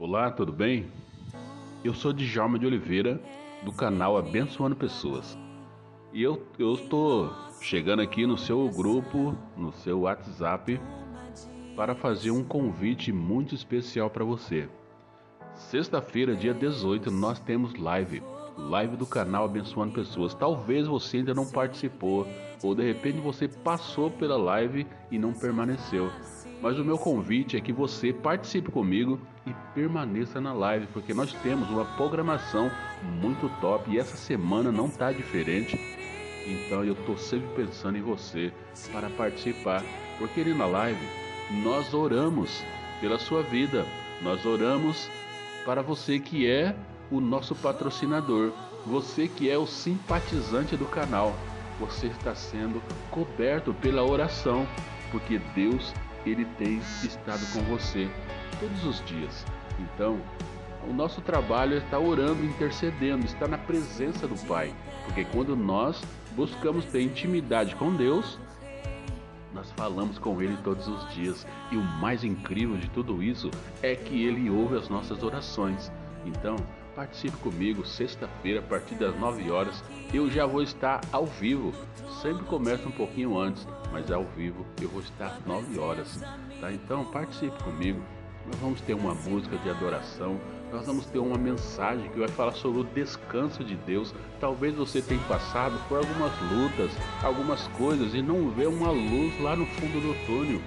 Olá, tudo bem? Eu sou Djalma de Oliveira, do canal Abençoando Pessoas. E eu, eu estou chegando aqui no seu grupo, no seu WhatsApp, para fazer um convite muito especial para você. Sexta-feira, dia 18, nós temos live. Live do canal Abençoando Pessoas. Talvez você ainda não participou, ou de repente você passou pela live e não permaneceu. Mas o meu convite é que você participe comigo e permaneça na live, porque nós temos uma programação muito top e essa semana não está diferente. Então eu estou sempre pensando em você para participar, porque ali na live nós oramos pela sua vida, nós oramos para você que é o nosso patrocinador, você que é o simpatizante do canal. Você está sendo coberto pela oração, porque Deus ele tem estado com você todos os dias. Então, o nosso trabalho é estar orando, intercedendo, estar na presença do Pai, porque quando nós buscamos ter intimidade com Deus, nós falamos com Ele todos os dias. E o mais incrível de tudo isso é que Ele ouve as nossas orações. Então, participe comigo sexta-feira a partir das 9 horas. Eu já vou estar ao vivo. Sempre começa um pouquinho antes, mas ao vivo eu vou estar às 9 horas. Tá? Então participe comigo. Nós vamos ter uma música de adoração. Nós vamos ter uma mensagem que vai falar sobre o descanso de Deus. Talvez você tenha passado por algumas lutas, algumas coisas e não vê uma luz lá no fundo do túnel.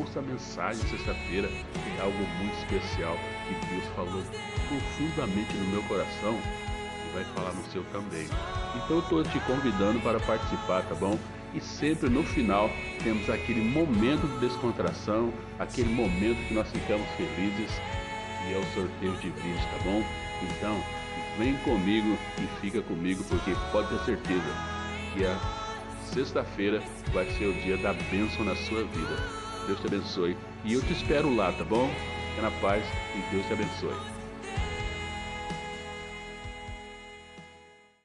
Ouça a mensagem sexta-feira, é algo muito especial que Deus falou profundamente no meu coração e vai falar no seu também. Então eu estou te convidando para participar, tá bom? E sempre no final temos aquele momento de descontração, aquele momento que nós ficamos felizes e é o sorteio de brinde, tá bom? Então, vem comigo e fica comigo porque pode ter certeza que a sexta-feira vai ser o dia da bênção na sua vida. Deus te abençoe e eu te espero lá, tá bom? Fica na paz e Deus te abençoe.